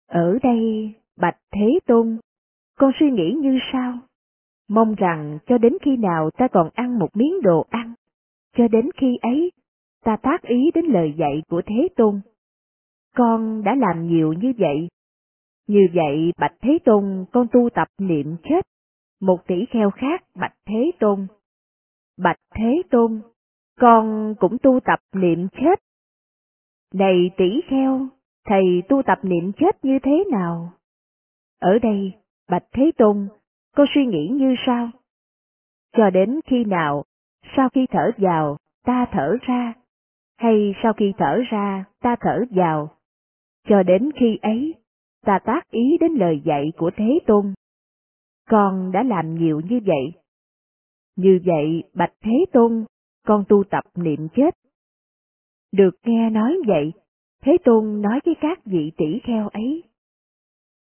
Ở đây, Bạch Thế Tôn, con suy nghĩ như sao? Mong rằng cho đến khi nào ta còn ăn một miếng đồ ăn, cho đến khi ấy, ta tác ý đến lời dạy của Thế Tôn. Con đã làm nhiều như vậy. Như vậy Bạch Thế Tôn con tu tập niệm chết. Một tỷ kheo khác Bạch Thế Tôn. Bạch Thế Tôn, con cũng tu tập niệm chết. Này tỷ kheo, thầy tu tập niệm chết như thế nào? Ở đây, Bạch Thế Tôn, cô suy nghĩ như sao? Cho đến khi nào, sau khi thở vào, ta thở ra, hay sau khi thở ra, ta thở vào? Cho đến khi ấy, ta tác ý đến lời dạy của Thế Tôn. con đã làm nhiều như vậy. Như vậy, Bạch Thế Tôn, con tu tập niệm chết. Được nghe nói vậy, Thế Tôn nói với các vị tỷ kheo ấy.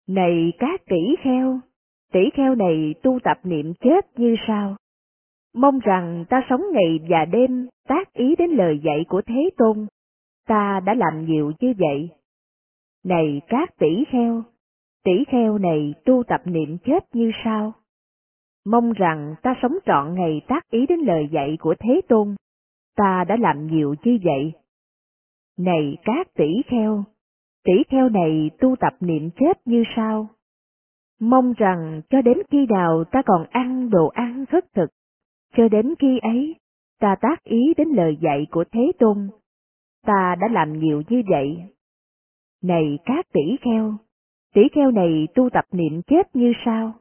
Này các tỷ kheo, tỷ kheo này tu tập niệm chết như sao? Mong rằng ta sống ngày và đêm tác ý đến lời dạy của Thế Tôn. Ta đã làm nhiều như vậy. Này các tỷ kheo, tỷ kheo này tu tập niệm chết như sao? Mong rằng ta sống trọn ngày tác ý đến lời dạy của Thế Tôn. Ta đã làm nhiều như vậy. Này các tỷ kheo, tỷ kheo này tu tập niệm chết như sao? Mong rằng cho đến khi nào ta còn ăn đồ ăn khất thực, cho đến khi ấy, ta tác ý đến lời dạy của Thế Tôn. Ta đã làm nhiều như vậy. Này các tỷ kheo, tỷ kheo này tu tập niệm chết như sao?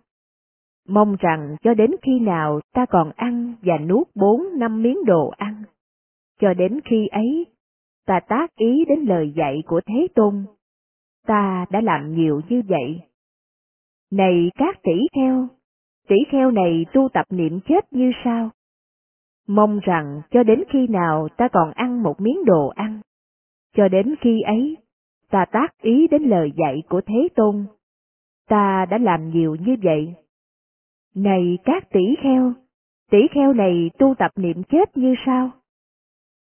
Mong rằng cho đến khi nào ta còn ăn và nuốt bốn năm miếng đồ ăn. Cho đến khi ấy, ta tác ý đến lời dạy của Thế Tôn. Ta đã làm nhiều như vậy. Này các tỷ kheo, tỷ kheo này tu tập niệm chết như sao? Mong rằng cho đến khi nào ta còn ăn một miếng đồ ăn. Cho đến khi ấy, ta tác ý đến lời dạy của Thế Tôn. Ta đã làm nhiều như vậy. Này các tỷ kheo, tỷ kheo này tu tập niệm chết như sao?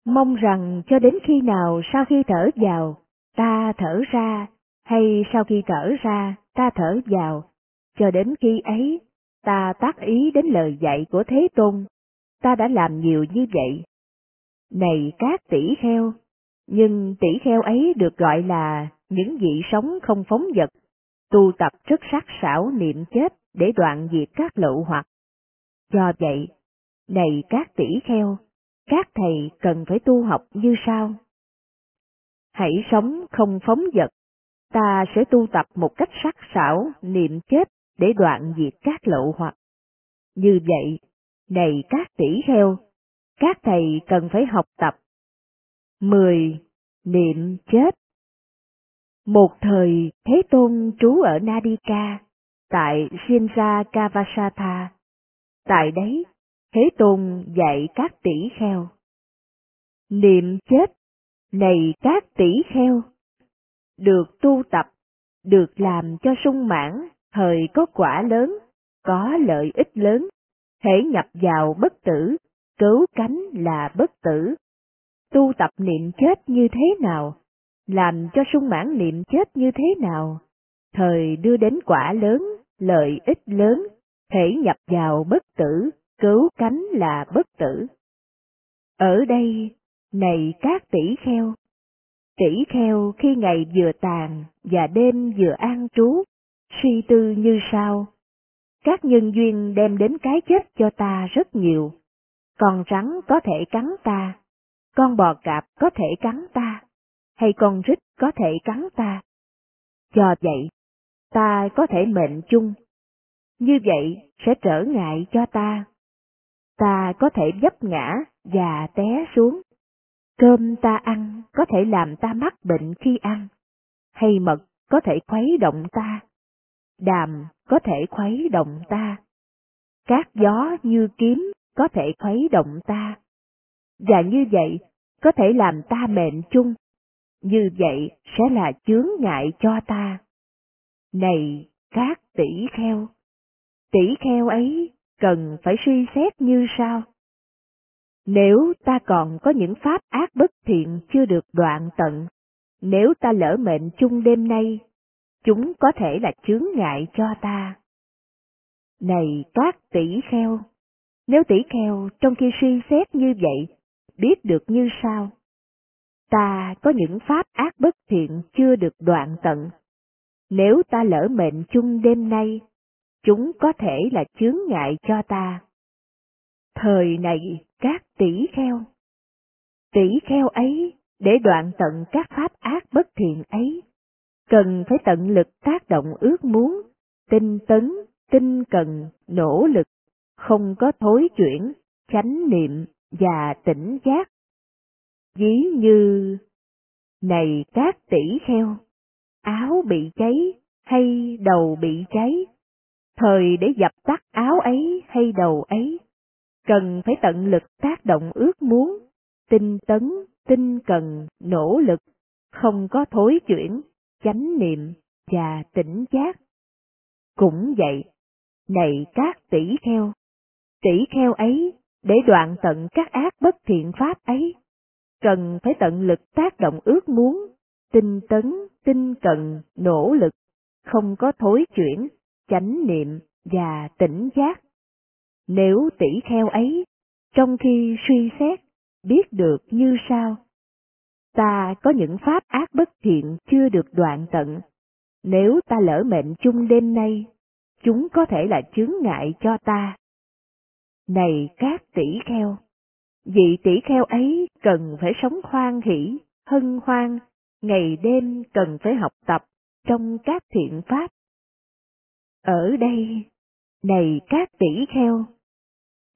Mong rằng cho đến khi nào sau khi thở vào, ta thở ra, hay sau khi thở ra, ta thở vào, cho đến khi ấy, ta tác ý đến lời dạy của Thế Tôn, ta đã làm nhiều như vậy. Này các tỷ kheo, nhưng tỷ kheo ấy được gọi là những vị sống không phóng vật, tu tập rất sắc sảo niệm chết để đoạn diệt các lậu hoặc. Do vậy, này các tỷ kheo, các thầy cần phải tu học như sau. Hãy sống không phóng vật, ta sẽ tu tập một cách sắc sảo niệm chết để đoạn diệt các lậu hoặc. Như vậy, này các tỷ kheo, các thầy cần phải học tập. 10. Niệm chết Một thời, Thế Tôn trú ở Nadika, tại Shinra Kavasatha. Tại đấy, Thế Tôn dạy các tỷ kheo. Niệm chết, này các tỷ kheo, được tu tập, được làm cho sung mãn, thời có quả lớn, có lợi ích lớn, thể nhập vào bất tử, cứu cánh là bất tử. Tu tập niệm chết như thế nào? Làm cho sung mãn niệm chết như thế nào? Thời đưa đến quả lớn, lợi ích lớn, thể nhập vào bất tử, cứu cánh là bất tử. Ở đây, này các tỷ kheo, tỷ kheo khi ngày vừa tàn và đêm vừa an trú, suy tư như sau, các nhân duyên đem đến cái chết cho ta rất nhiều. Con rắn có thể cắn ta, con bò cạp có thể cắn ta, hay con rít có thể cắn ta. Do vậy, ta có thể mệnh chung. Như vậy sẽ trở ngại cho ta. Ta có thể vấp ngã và té xuống. Cơm ta ăn có thể làm ta mắc bệnh khi ăn, hay mật có thể khuấy động ta đàm có thể khuấy động ta. Các gió như kiếm có thể khuấy động ta. Và như vậy, có thể làm ta mệnh chung. Như vậy sẽ là chướng ngại cho ta. Này, các tỷ kheo! Tỷ kheo ấy cần phải suy xét như sau. Nếu ta còn có những pháp ác bất thiện chưa được đoạn tận, nếu ta lỡ mệnh chung đêm nay chúng có thể là chướng ngại cho ta. Này các tỷ kheo, nếu tỷ kheo trong khi suy xét như vậy, biết được như sao? Ta có những pháp ác bất thiện chưa được đoạn tận. Nếu ta lỡ mệnh chung đêm nay, chúng có thể là chướng ngại cho ta. Thời này các tỷ kheo, tỷ kheo ấy để đoạn tận các pháp ác bất thiện ấy, cần phải tận lực tác động ước muốn, tinh tấn, tinh cần, nỗ lực, không có thối chuyển, chánh niệm và tỉnh giác. Ví như, này các tỷ kheo, áo bị cháy hay đầu bị cháy, Thời để dập tắt áo ấy hay đầu ấy, cần phải tận lực tác động ước muốn, tinh tấn, tinh cần, nỗ lực, không có thối chuyển, chánh niệm và tỉnh giác. Cũng vậy, này các tỷ kheo, tỷ kheo ấy, để đoạn tận các ác bất thiện pháp ấy, cần phải tận lực tác động ước muốn, tinh tấn, tinh cần, nỗ lực, không có thối chuyển, chánh niệm và tỉnh giác. Nếu tỷ kheo ấy, trong khi suy xét, biết được như sau. Ta có những pháp ác bất thiện chưa được đoạn tận. Nếu ta lỡ mệnh chung đêm nay, chúng có thể là chướng ngại cho ta. Này các tỷ kheo! Vị tỷ kheo ấy cần phải sống hoan hỷ, hân hoan, ngày đêm cần phải học tập trong các thiện pháp. Ở đây, này các tỷ kheo!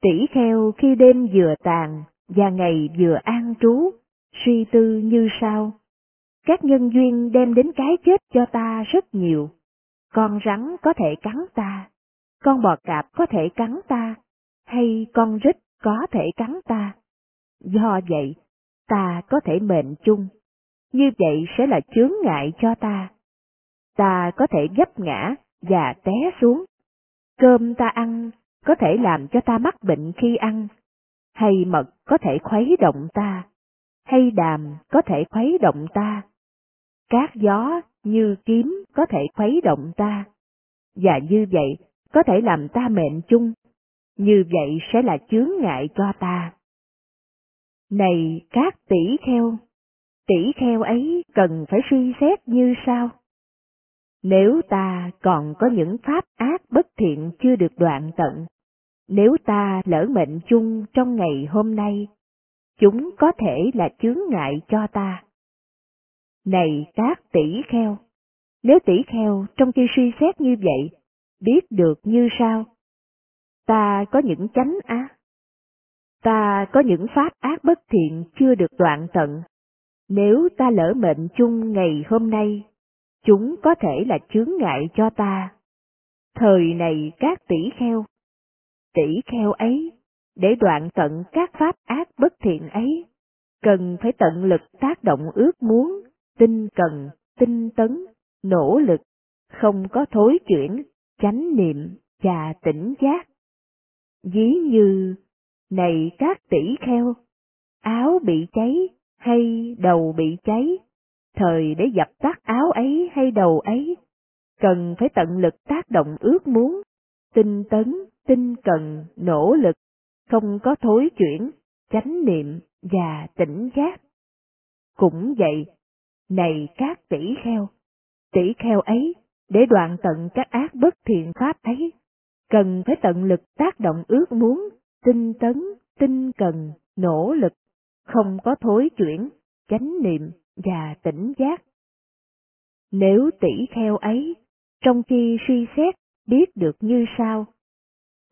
Tỷ kheo khi đêm vừa tàn và ngày vừa an trú, suy tư như sau. Các nhân duyên đem đến cái chết cho ta rất nhiều. Con rắn có thể cắn ta, con bò cạp có thể cắn ta, hay con rít có thể cắn ta. Do vậy, ta có thể mệnh chung, như vậy sẽ là chướng ngại cho ta. Ta có thể gấp ngã và té xuống. Cơm ta ăn có thể làm cho ta mắc bệnh khi ăn, hay mật có thể khuấy động ta, hay đàm có thể khuấy động ta. Các gió như kiếm có thể khuấy động ta, và như vậy có thể làm ta mệnh chung, như vậy sẽ là chướng ngại cho ta. Này các tỷ kheo, tỷ kheo ấy cần phải suy xét như sau. Nếu ta còn có những pháp ác bất thiện chưa được đoạn tận, nếu ta lỡ mệnh chung trong ngày hôm nay, chúng có thể là chướng ngại cho ta. Này các tỷ kheo, nếu tỷ kheo trong khi suy xét như vậy, biết được như sao? Ta có những chánh ác, ta có những pháp ác bất thiện chưa được đoạn tận. Nếu ta lỡ mệnh chung ngày hôm nay, chúng có thể là chướng ngại cho ta. Thời này các tỷ kheo, tỷ kheo ấy, để đoạn tận các pháp ác bất thiện ấy, cần phải tận lực tác động ước muốn, tinh cần, tinh tấn, nỗ lực, không có thối chuyển, chánh niệm và tỉnh giác. Ví như, này các tỷ kheo, áo bị cháy hay đầu bị cháy, thời để dập tắt áo ấy hay đầu ấy, cần phải tận lực tác động ước muốn, tinh tấn, tinh cần, nỗ lực, không có thối chuyển, chánh niệm và tỉnh giác. Cũng vậy, này các tỷ kheo, tỷ kheo ấy, để đoạn tận các ác bất thiện pháp ấy, cần phải tận lực tác động ước muốn, tinh tấn, tinh cần, nỗ lực, không có thối chuyển, chánh niệm và tỉnh giác. Nếu tỷ kheo ấy, trong khi suy xét, biết được như sau,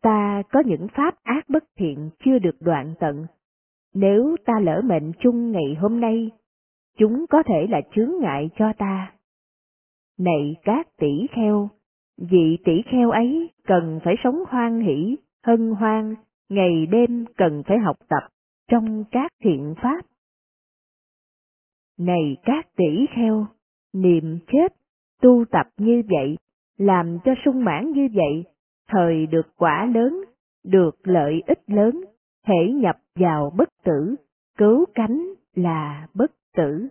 ta có những pháp ác bất thiện chưa được đoạn tận. Nếu ta lỡ mệnh chung ngày hôm nay, chúng có thể là chướng ngại cho ta. Này các tỷ kheo, vị tỷ kheo ấy cần phải sống hoan hỷ, hân hoan, ngày đêm cần phải học tập trong các thiện pháp. Này các tỷ kheo, niệm chết, tu tập như vậy, làm cho sung mãn như vậy, thời được quả lớn, được lợi ích lớn, thể nhập vào bất tử, cứu cánh là bất tử.